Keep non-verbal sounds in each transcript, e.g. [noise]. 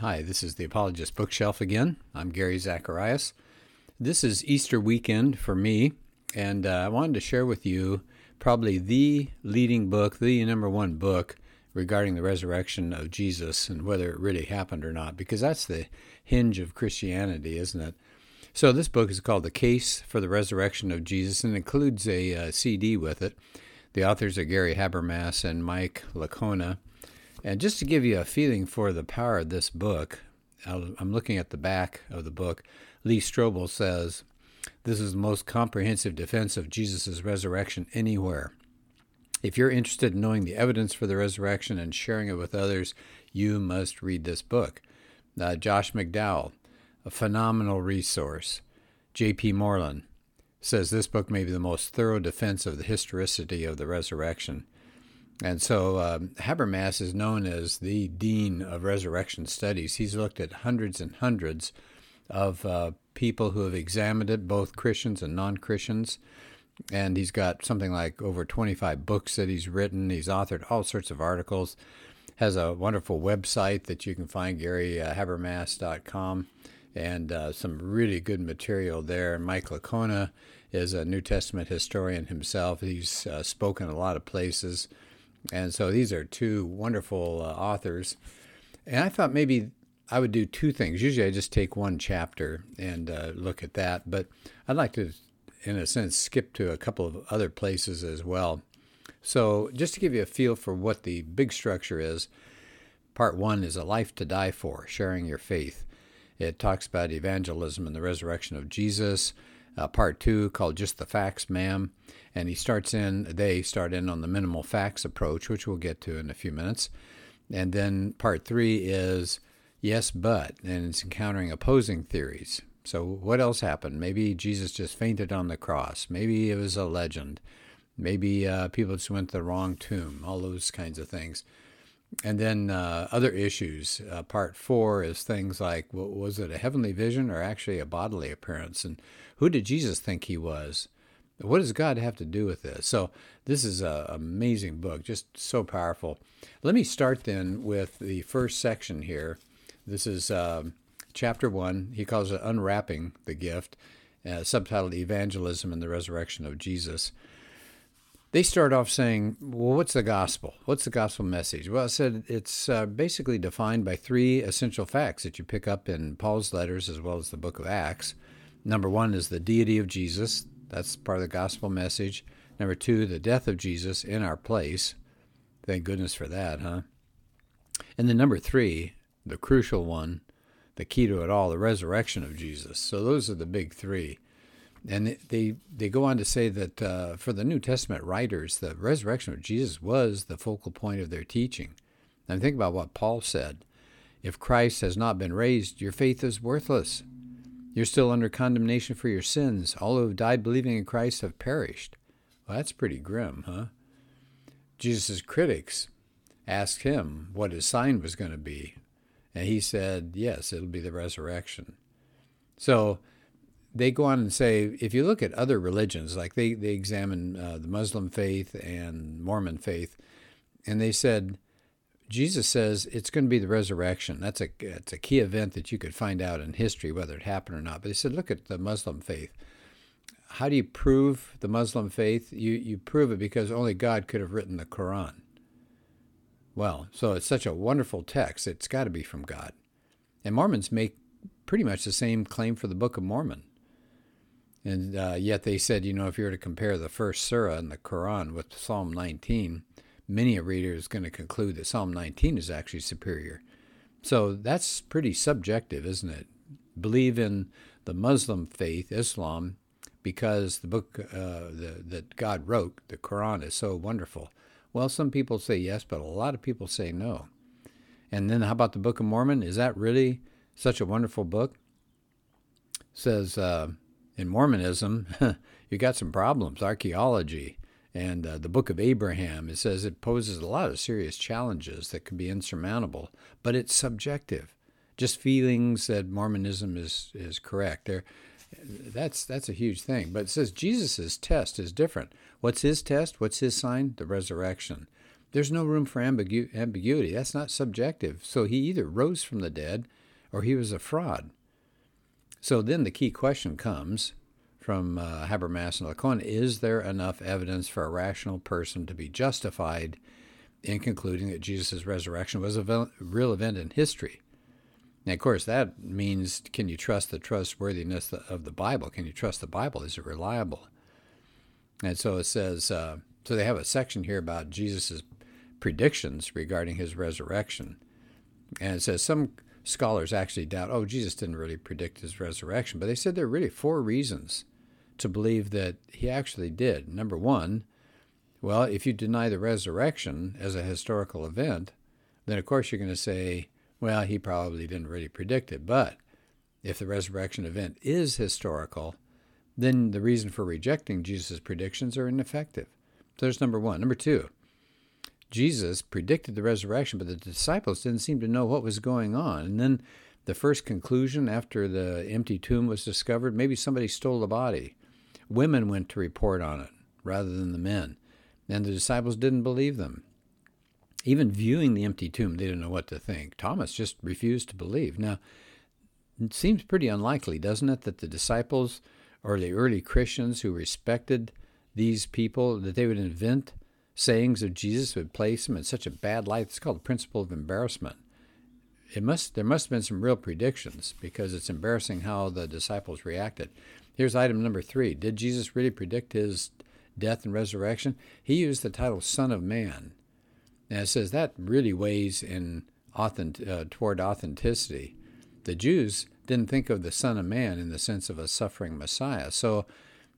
Hi, this is the Apologist Bookshelf again. I'm Gary Zacharias. This is Easter weekend for me, and uh, I wanted to share with you probably the leading book, the number one book regarding the resurrection of Jesus and whether it really happened or not, because that's the hinge of Christianity, isn't it? So, this book is called The Case for the Resurrection of Jesus and includes a uh, CD with it. The authors are Gary Habermas and Mike Licona. And just to give you a feeling for the power of this book, I'm looking at the back of the book. Lee Strobel says, This is the most comprehensive defense of Jesus' resurrection anywhere. If you're interested in knowing the evidence for the resurrection and sharing it with others, you must read this book. Uh, Josh McDowell, a phenomenal resource. J.P. Moreland says this book may be the most thorough defense of the historicity of the resurrection. And so um, Habermas is known as the dean of resurrection studies. He's looked at hundreds and hundreds of uh, people who have examined it, both Christians and non Christians. And he's got something like over 25 books that he's written. He's authored all sorts of articles. Has a wonderful website that you can find, GaryHabermas.com, and uh, some really good material there. Mike Licona is a New Testament historian himself. He's uh, spoken a lot of places. And so these are two wonderful uh, authors. And I thought maybe I would do two things. Usually I just take one chapter and uh, look at that, but I'd like to, in a sense, skip to a couple of other places as well. So, just to give you a feel for what the big structure is, part one is a life to die for, sharing your faith. It talks about evangelism and the resurrection of Jesus uh, part two called Just the Facts, Ma'am. And he starts in, they start in on the minimal facts approach, which we'll get to in a few minutes. And then part three is Yes, but, and it's encountering opposing theories. So, what else happened? Maybe Jesus just fainted on the cross. Maybe it was a legend. Maybe uh, people just went to the wrong tomb, all those kinds of things. And then uh, other issues. Uh, part four is things like well, was it a heavenly vision or actually a bodily appearance? And who did Jesus think he was? What does God have to do with this? So, this is an amazing book, just so powerful. Let me start then with the first section here. This is uh, chapter one. He calls it Unwrapping the Gift, uh, subtitled Evangelism and the Resurrection of Jesus. They start off saying, Well, what's the gospel? What's the gospel message? Well, I said it's uh, basically defined by three essential facts that you pick up in Paul's letters as well as the book of Acts. Number one is the deity of Jesus. That's part of the gospel message. Number two, the death of Jesus in our place. Thank goodness for that, huh? And then number three, the crucial one, the key to it all, the resurrection of Jesus. So those are the big three. And they, they go on to say that uh, for the New Testament writers, the resurrection of Jesus was the focal point of their teaching. And think about what Paul said. If Christ has not been raised, your faith is worthless. You're still under condemnation for your sins. All who have died believing in Christ have perished. Well, that's pretty grim, huh? Jesus' critics asked him what his sign was going to be. And he said, yes, it'll be the resurrection. So they go on and say, if you look at other religions, like they, they examine uh, the Muslim faith and Mormon faith, and they said, Jesus says it's going to be the resurrection. That's a it's a key event that you could find out in history whether it happened or not. But they said, look at the Muslim faith. How do you prove the Muslim faith? You you prove it because only God could have written the Quran. Well, so it's such a wonderful text. It's got to be from God. And Mormons make pretty much the same claim for the Book of Mormon. And uh, yet they said, you know, if you were to compare the first surah in the Quran with Psalm 19, many a reader is going to conclude that Psalm 19 is actually superior. So that's pretty subjective, isn't it? Believe in the Muslim faith, Islam, because the book uh, the, that God wrote, the Quran, is so wonderful. Well, some people say yes, but a lot of people say no. And then how about the Book of Mormon? Is that really such a wonderful book? Says uh, in Mormonism, [laughs] you got some problems, archaeology, and uh, the book of Abraham, it says it poses a lot of serious challenges that could be insurmountable, but it's subjective. Just feelings that Mormonism is, is correct. There, that's, that's a huge thing. But it says Jesus' test is different. What's his test? What's his sign? The resurrection. There's no room for ambigu- ambiguity. That's not subjective. So he either rose from the dead or he was a fraud. So then the key question comes from uh, Habermas and Licona Is there enough evidence for a rational person to be justified in concluding that Jesus' resurrection was a real event in history? Now, of course, that means can you trust the trustworthiness of the Bible? Can you trust the Bible? Is it reliable? And so it says, uh, so they have a section here about Jesus' predictions regarding his resurrection. And it says some scholars actually doubt, oh, Jesus didn't really predict his resurrection. But they said there are really four reasons to believe that he actually did. Number one, well, if you deny the resurrection as a historical event, then of course you're going to say, well, he probably didn't really predict it. But if the resurrection event is historical, then the reason for rejecting Jesus' predictions are ineffective. So there's number one. Number two, Jesus predicted the resurrection, but the disciples didn't seem to know what was going on. And then the first conclusion after the empty tomb was discovered maybe somebody stole the body. Women went to report on it rather than the men. And the disciples didn't believe them. Even viewing the empty tomb, they didn't know what to think. Thomas just refused to believe. Now, it seems pretty unlikely, doesn't it, that the disciples or the early Christians who respected these people, that they would invent sayings of Jesus would place him in such a bad light. It's called the principle of embarrassment. It must there must have been some real predictions because it's embarrassing how the disciples reacted. Here's item number three. Did Jesus really predict his death and resurrection? He used the title Son of Man. And it says that really weighs in authentic, uh, toward authenticity. The Jews didn't think of the Son of Man in the sense of a suffering Messiah. So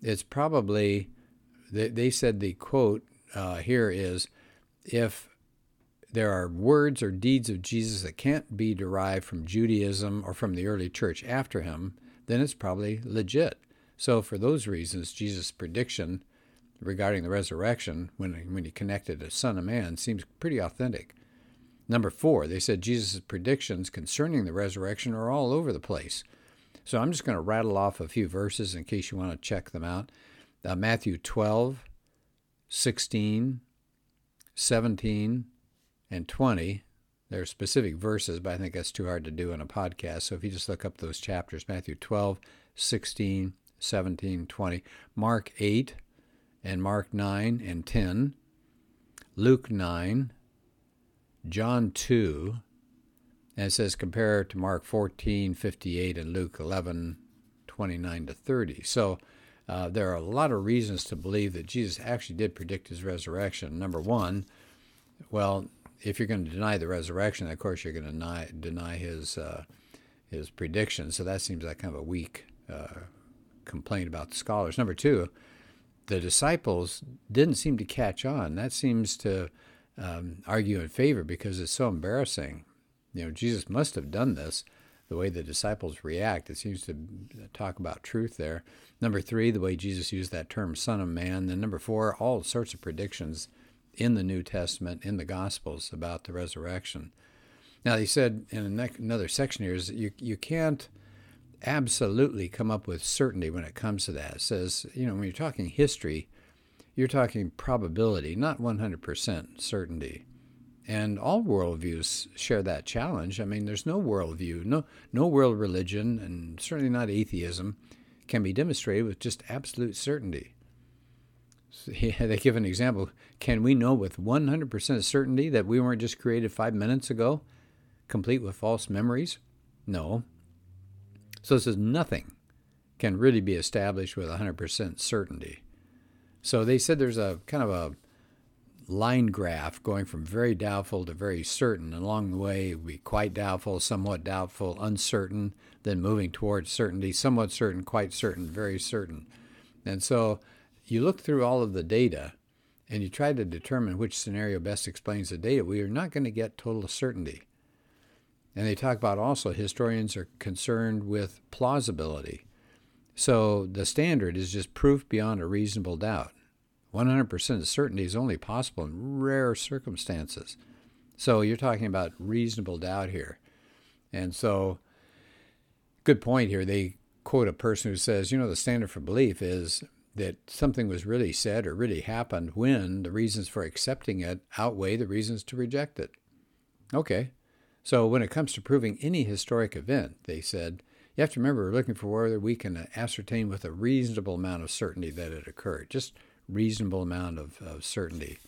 it's probably, they, they said the quote uh, here is if there are words or deeds of Jesus that can't be derived from Judaism or from the early church after him, then it's probably legit. So, for those reasons, Jesus' prediction regarding the resurrection, when, when he connected a Son of Man, seems pretty authentic. Number four, they said Jesus' predictions concerning the resurrection are all over the place. So I'm just going to rattle off a few verses in case you want to check them out. Uh, Matthew 12, 16, 17, and 20. There are specific verses, but I think that's too hard to do in a podcast. So if you just look up those chapters Matthew 12, 16, 17, 20, Mark 8, and Mark 9 and 10, Luke 9, John 2, and it says compare to Mark 14, 58, and Luke 11, 29 to 30. So uh, there are a lot of reasons to believe that Jesus actually did predict his resurrection. Number one, well, if you're going to deny the resurrection, of course you're going to deny, deny his uh, his prediction. So that seems like kind of a weak uh, complaint about the scholars. Number two, the disciples didn't seem to catch on. That seems to um, argue in favor because it's so embarrassing. You know, Jesus must have done this. The way the disciples react, it seems to talk about truth there. Number three, the way Jesus used that term, Son of Man. Then number four, all sorts of predictions in the New Testament, in the Gospels about the resurrection. Now, he said in another section here is you, you can't absolutely come up with certainty when it comes to that. It says, you know, when you're talking history, you're talking probability, not 100% certainty. And all worldviews share that challenge. I mean, there's no worldview, no, no world religion, and certainly not atheism, can be demonstrated with just absolute certainty. So, [laughs] yeah, they give an example. Can we know with 100% certainty that we weren't just created five minutes ago, complete with false memories? No. So it says nothing can really be established with 100% certainty. So they said there's a kind of a line graph going from very doubtful to very certain. Along the way, it would be quite doubtful, somewhat doubtful, uncertain, then moving towards certainty, somewhat certain, quite certain, very certain. And so you look through all of the data and you try to determine which scenario best explains the data. We are not going to get total certainty. And they talk about also historians are concerned with plausibility. So the standard is just proof beyond a reasonable doubt. 100% certainty is only possible in rare circumstances. So you're talking about reasonable doubt here. And so, good point here. They quote a person who says, you know, the standard for belief is that something was really said or really happened when the reasons for accepting it outweigh the reasons to reject it. Okay, so when it comes to proving any historic event, they said, you have to remember we're looking for whether we can ascertain with a reasonable amount of certainty that it occurred, just reasonable amount of, of certainty.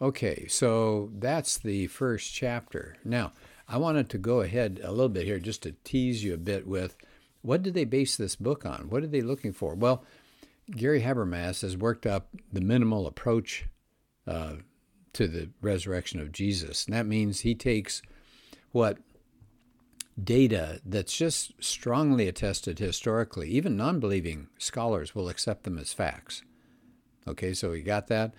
Okay, so that's the first chapter. Now, I wanted to go ahead a little bit here just to tease you a bit with what did they base this book on? What are they looking for? Well, Gary Habermas has worked up the minimal approach uh, to the resurrection of Jesus. And that means he takes what data that's just strongly attested historically, even non believing scholars will accept them as facts. Okay, so we got that.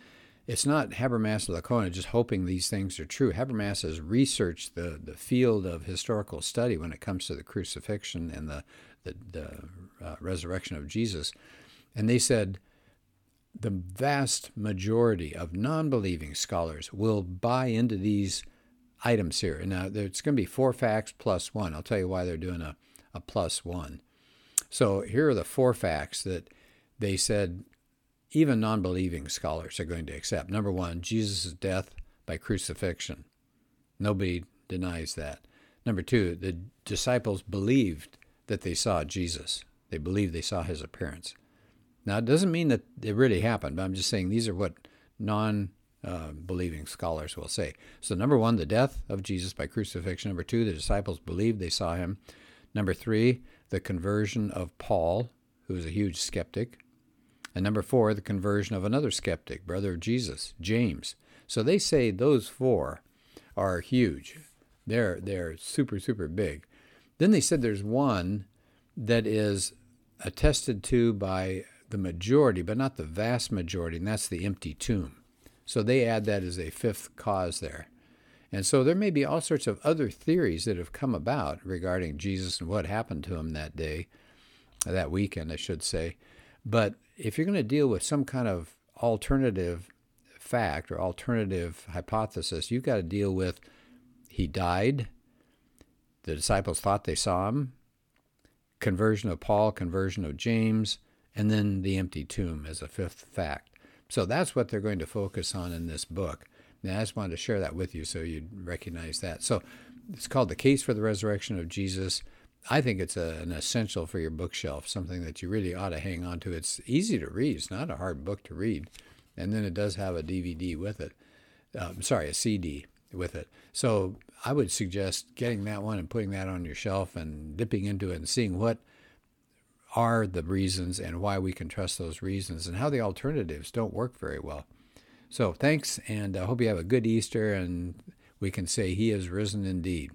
It's not Habermas or Licona just hoping these things are true. Habermas has researched the, the field of historical study when it comes to the crucifixion and the, the, the uh, resurrection of Jesus. And they said the vast majority of non believing scholars will buy into these items here. Now, it's going to be four facts plus one. I'll tell you why they're doing a, a plus one. So, here are the four facts that they said even non believing scholars are going to accept. Number one, Jesus' death by crucifixion. Nobody denies that. Number two, the disciples believed that they saw Jesus, they believed they saw his appearance. Now, it doesn't mean that it really happened, but I'm just saying these are what non uh, believing scholars will say. So, number one, the death of Jesus by crucifixion. Number two, the disciples believed they saw him. Number three, the conversion of Paul, who was a huge skeptic. And number four, the conversion of another skeptic, brother of Jesus, James. So they say those four are huge. They're, they're super, super big. Then they said there's one that is attested to by the majority, but not the vast majority, and that's the empty tomb. So they add that as a fifth cause there. And so there may be all sorts of other theories that have come about regarding Jesus and what happened to him that day, that weekend, I should say. But if you're going to deal with some kind of alternative fact or alternative hypothesis, you've got to deal with he died, the disciples thought they saw him, conversion of Paul, conversion of James, and then the empty tomb as a fifth fact. So that's what they're going to focus on in this book. Now, I just wanted to share that with you so you'd recognize that. So it's called The Case for the Resurrection of Jesus. I think it's a, an essential for your bookshelf, something that you really ought to hang on to. It's easy to read, it's not a hard book to read. And then it does have a DVD with it. Um, sorry, a CD with it. So I would suggest getting that one and putting that on your shelf and dipping into it and seeing what are the reasons and why we can trust those reasons and how the alternatives don't work very well. So thanks, and I hope you have a good Easter and we can say He is risen indeed.